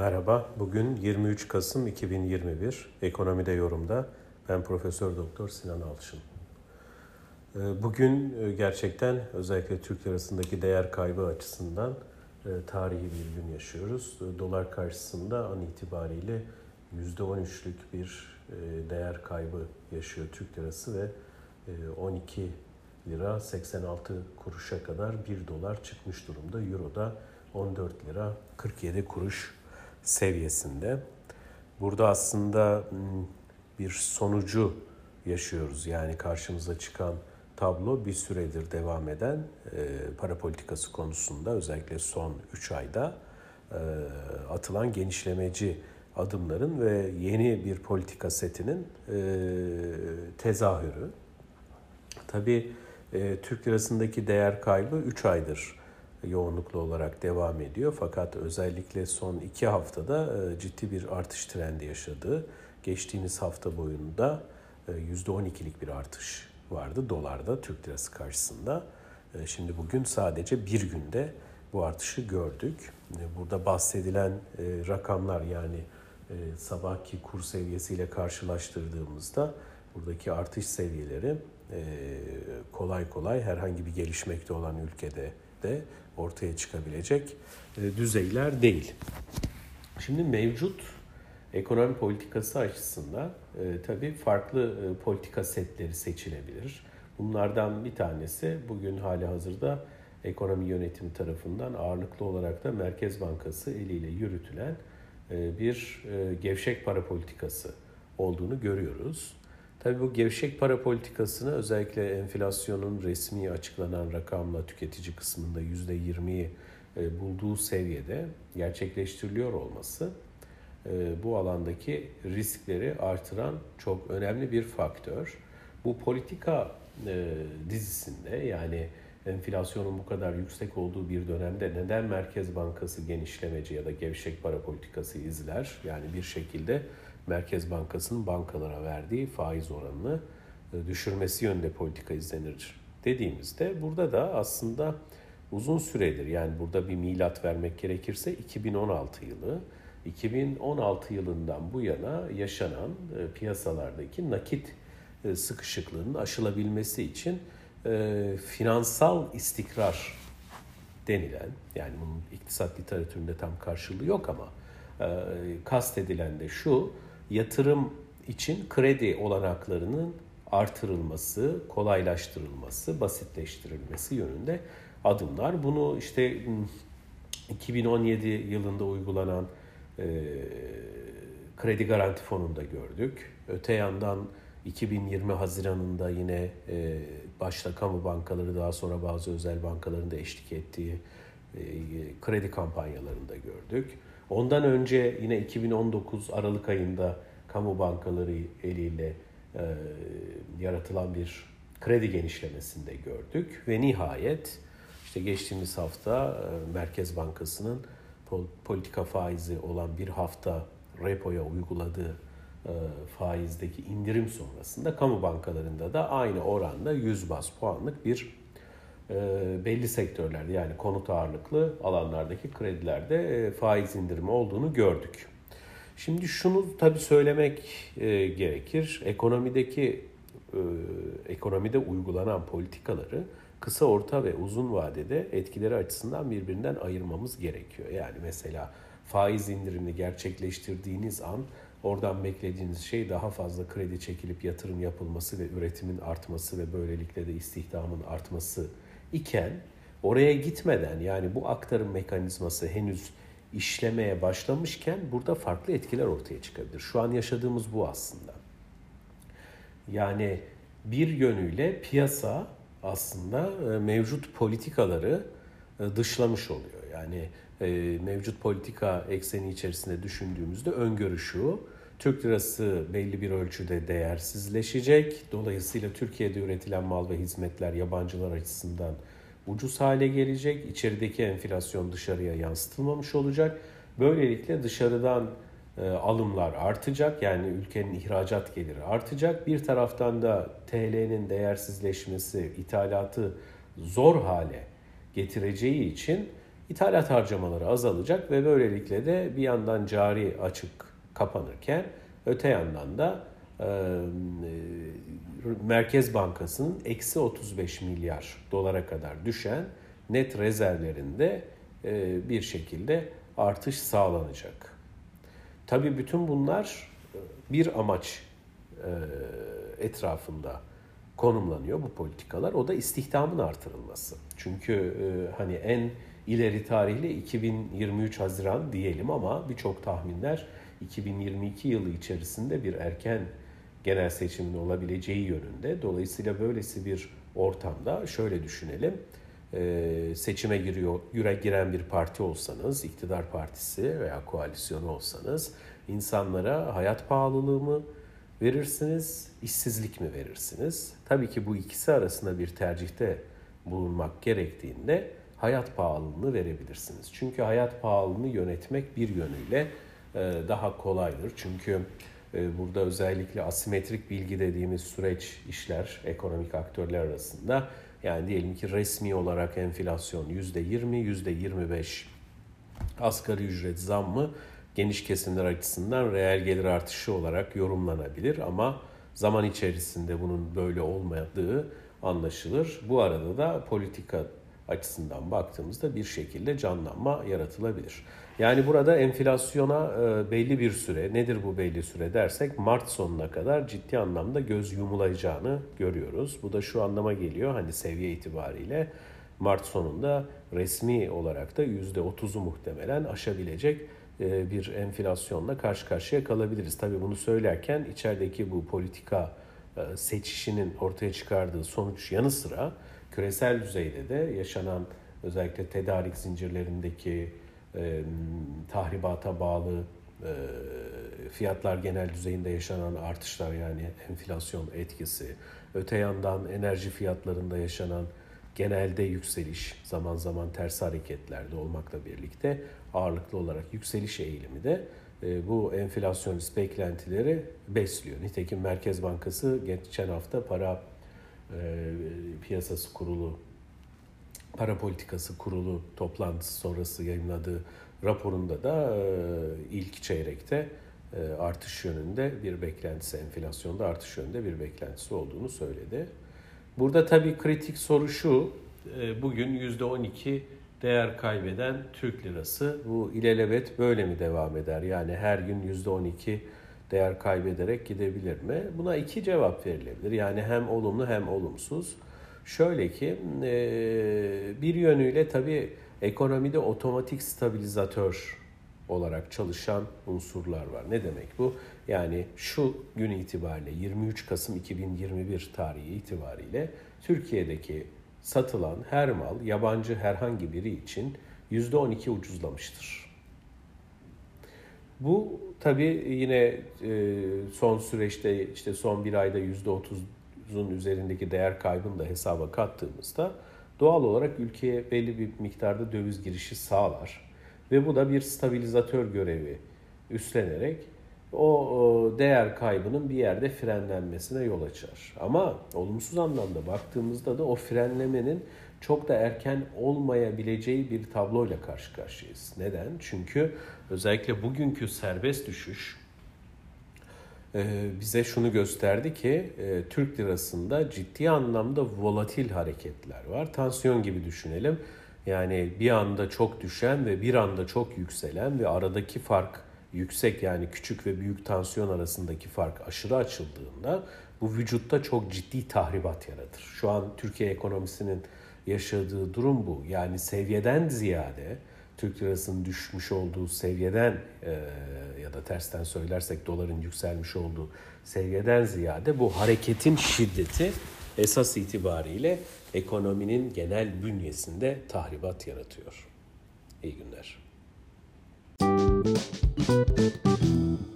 Merhaba, bugün 23 Kasım 2021, Ekonomide Yorum'da ben Profesör Doktor Sinan Alçın. Ee, bugün e, gerçekten özellikle Türk lirasındaki değer kaybı açısından e, tarihi bir gün yaşıyoruz. E, dolar karşısında an itibariyle %13'lük bir değer kaybı yaşıyor Türk lirası ve 12 lira 86 kuruşa kadar 1 dolar çıkmış durumda. Euro da 14 lira 47 kuruş seviyesinde. Burada aslında hmm, bir sonucu yaşıyoruz. Yani karşımıza çıkan tablo bir süredir devam eden e, para politikası konusunda özellikle son 3 ayda e, atılan genişlemeci adımların ve yeni bir politika setinin e, tezahürü. Tabii e, Türk lirasındaki değer kaybı 3 aydır yoğunluklu olarak devam ediyor. Fakat özellikle son iki haftada e, ciddi bir artış trendi yaşadı. Geçtiğimiz hafta boyunda %12'lik e, bir artış vardı dolarda Türk lirası karşısında. E, şimdi bugün sadece bir günde bu artışı gördük. Burada bahsedilen rakamlar yani sabahki kur seviyesiyle karşılaştırdığımızda buradaki artış seviyeleri kolay kolay herhangi bir gelişmekte olan ülkede de ortaya çıkabilecek e, düzeyler değil. Şimdi mevcut ekonomi politikası açısından e, tabii farklı e, politika setleri seçilebilir. Bunlardan bir tanesi bugün hali hazırda ekonomi yönetimi tarafından ağırlıklı olarak da Merkez Bankası eliyle yürütülen e, bir e, gevşek para politikası olduğunu görüyoruz. Tabii bu gevşek para politikasını özellikle enflasyonun resmi açıklanan rakamla tüketici kısmında %20'yi e, bulduğu seviyede gerçekleştiriliyor olması e, bu alandaki riskleri artıran çok önemli bir faktör. Bu politika e, dizisinde yani enflasyonun bu kadar yüksek olduğu bir dönemde neden Merkez Bankası genişlemeci ya da gevşek para politikası izler? Yani bir şekilde Merkez Bankası'nın bankalara verdiği faiz oranını e, düşürmesi yönünde politika izlenir dediğimizde burada da aslında uzun süredir yani burada bir milat vermek gerekirse 2016 yılı 2016 yılından bu yana yaşanan e, piyasalardaki nakit e, sıkışıklığının aşılabilmesi için finansal istikrar denilen yani bunun iktisat literatüründe tam karşılığı yok ama kastedilen de şu yatırım için kredi olanaklarının artırılması, kolaylaştırılması, basitleştirilmesi yönünde adımlar. Bunu işte 2017 yılında uygulanan e, kredi garanti fonunda gördük. Öte yandan 2020 Haziran'ında yine e, başta kamu bankaları daha sonra bazı özel bankaların da eşlik ettiği e, kredi kampanyalarında gördük. Ondan önce yine 2019 Aralık ayında kamu bankaları eliyle e, yaratılan bir kredi genişlemesinde gördük ve nihayet işte geçtiğimiz hafta e, Merkez Bankası'nın politika faizi olan bir hafta repoya uyguladığı e, faizdeki indirim sonrasında kamu bankalarında da aynı oranda 100 bas puanlık bir belli sektörlerde yani konut ağırlıklı alanlardaki kredilerde e, faiz indirimi olduğunu gördük. Şimdi şunu tabii söylemek e, gerekir. Ekonomideki ekonomide uygulanan politikaları kısa, orta ve uzun vadede etkileri açısından birbirinden ayırmamız gerekiyor. Yani mesela faiz indirimini gerçekleştirdiğiniz an oradan beklediğiniz şey daha fazla kredi çekilip yatırım yapılması ve üretimin artması ve böylelikle de istihdamın artması iken oraya gitmeden yani bu aktarım mekanizması henüz işlemeye başlamışken burada farklı etkiler ortaya çıkabilir. Şu an yaşadığımız bu aslında. Yani bir yönüyle piyasa aslında e, mevcut politikaları e, dışlamış oluyor. Yani e, mevcut politika ekseni içerisinde düşündüğümüzde öngörü şu, Türk lirası belli bir ölçüde değersizleşecek. Dolayısıyla Türkiye'de üretilen mal ve hizmetler yabancılar açısından ucuz hale gelecek. İçerideki enflasyon dışarıya yansıtılmamış olacak. Böylelikle dışarıdan e, alımlar artacak. Yani ülkenin ihracat geliri artacak. Bir taraftan da TL'nin değersizleşmesi ithalatı zor hale getireceği için ithalat harcamaları azalacak ve böylelikle de bir yandan cari açık kapanırken öte yandan da e, Merkez Bankası'nın eksi 35 milyar dolara kadar düşen net rezervlerinde e, bir şekilde artış sağlanacak. Tabii bütün bunlar bir amaç e, etrafında konumlanıyor bu politikalar. O da istihdamın artırılması. Çünkü e, hani en ileri tarihli 2023 Haziran diyelim ama birçok tahminler 2022 yılı içerisinde bir erken genel seçimin olabileceği yönünde. Dolayısıyla böylesi bir ortamda şöyle düşünelim. Ee, seçime giriyor, güre giren bir parti olsanız, iktidar partisi veya koalisyonu olsanız insanlara hayat pahalılığı mı verirsiniz, işsizlik mi verirsiniz? Tabii ki bu ikisi arasında bir tercihte bulunmak gerektiğinde hayat pahalılığını verebilirsiniz. Çünkü hayat pahalılığını yönetmek bir yönüyle daha kolaydır. Çünkü e, burada özellikle asimetrik bilgi dediğimiz süreç işler ekonomik aktörler arasında. Yani diyelim ki resmi olarak enflasyon %20, %25 asgari ücret zammı geniş kesimler açısından reel gelir artışı olarak yorumlanabilir ama zaman içerisinde bunun böyle olmadığı anlaşılır. Bu arada da politika açısından baktığımızda bir şekilde canlanma yaratılabilir. Yani burada enflasyona e, belli bir süre, nedir bu belli süre dersek Mart sonuna kadar ciddi anlamda göz yumulayacağını görüyoruz. Bu da şu anlama geliyor hani seviye itibariyle Mart sonunda resmi olarak da %30'u muhtemelen aşabilecek e, bir enflasyonla karşı karşıya kalabiliriz. Tabii bunu söylerken içerideki bu politika seçişinin ortaya çıkardığı sonuç yanı sıra küresel düzeyde de yaşanan özellikle tedarik zincirlerindeki e, tahribata bağlı e, fiyatlar genel düzeyinde yaşanan artışlar yani enflasyon etkisi, öte yandan enerji fiyatlarında yaşanan genelde yükseliş, zaman zaman ters hareketlerde olmakla birlikte ağırlıklı olarak yükseliş eğilimi de e, bu enflasyonist beklentileri besliyor. Nitekim Merkez Bankası geçen hafta para e, piyasası kurulu para politikası kurulu toplantısı sonrası yayınladığı raporunda da e, ilk çeyrekte e, artış yönünde bir beklentisi, enflasyonda artış yönünde bir beklentisi olduğunu söyledi. Burada tabii kritik soru şu, e, bugün %12 değer kaybeden Türk lirası bu ilelebet böyle mi devam eder? Yani her gün %12 değer kaybederek gidebilir mi? Buna iki cevap verilebilir. Yani hem olumlu hem olumsuz. Şöyle ki bir yönüyle tabii ekonomide otomatik stabilizatör olarak çalışan unsurlar var. Ne demek bu? Yani şu gün itibariyle 23 Kasım 2021 tarihi itibariyle Türkiye'deki satılan her mal yabancı herhangi biri için %12 ucuzlamıştır. Bu tabii yine son süreçte işte son bir ayda %30'un üzerindeki değer kaybını da hesaba kattığımızda doğal olarak ülkeye belli bir miktarda döviz girişi sağlar. Ve bu da bir stabilizatör görevi üstlenerek o değer kaybının bir yerde frenlenmesine yol açar. Ama olumsuz anlamda baktığımızda da o frenlemenin çok da erken olmayabileceği bir tabloyla karşı karşıyayız. Neden? Çünkü özellikle bugünkü serbest düşüş e, bize şunu gösterdi ki e, Türk lirasında ciddi anlamda volatil hareketler var. Tansiyon gibi düşünelim. Yani bir anda çok düşen ve bir anda çok yükselen ve aradaki fark yüksek yani küçük ve büyük tansiyon arasındaki fark aşırı açıldığında bu vücutta çok ciddi tahribat yaratır. Şu an Türkiye ekonomisinin yaşadığı durum bu. Yani seviyeden ziyade Türk lirasının düşmüş olduğu seviyeden e, ya da tersten söylersek doların yükselmiş olduğu seviyeden ziyade bu hareketin şiddeti esas itibariyle ekonominin genel bünyesinde tahribat yaratıyor. İyi günler. Thank you.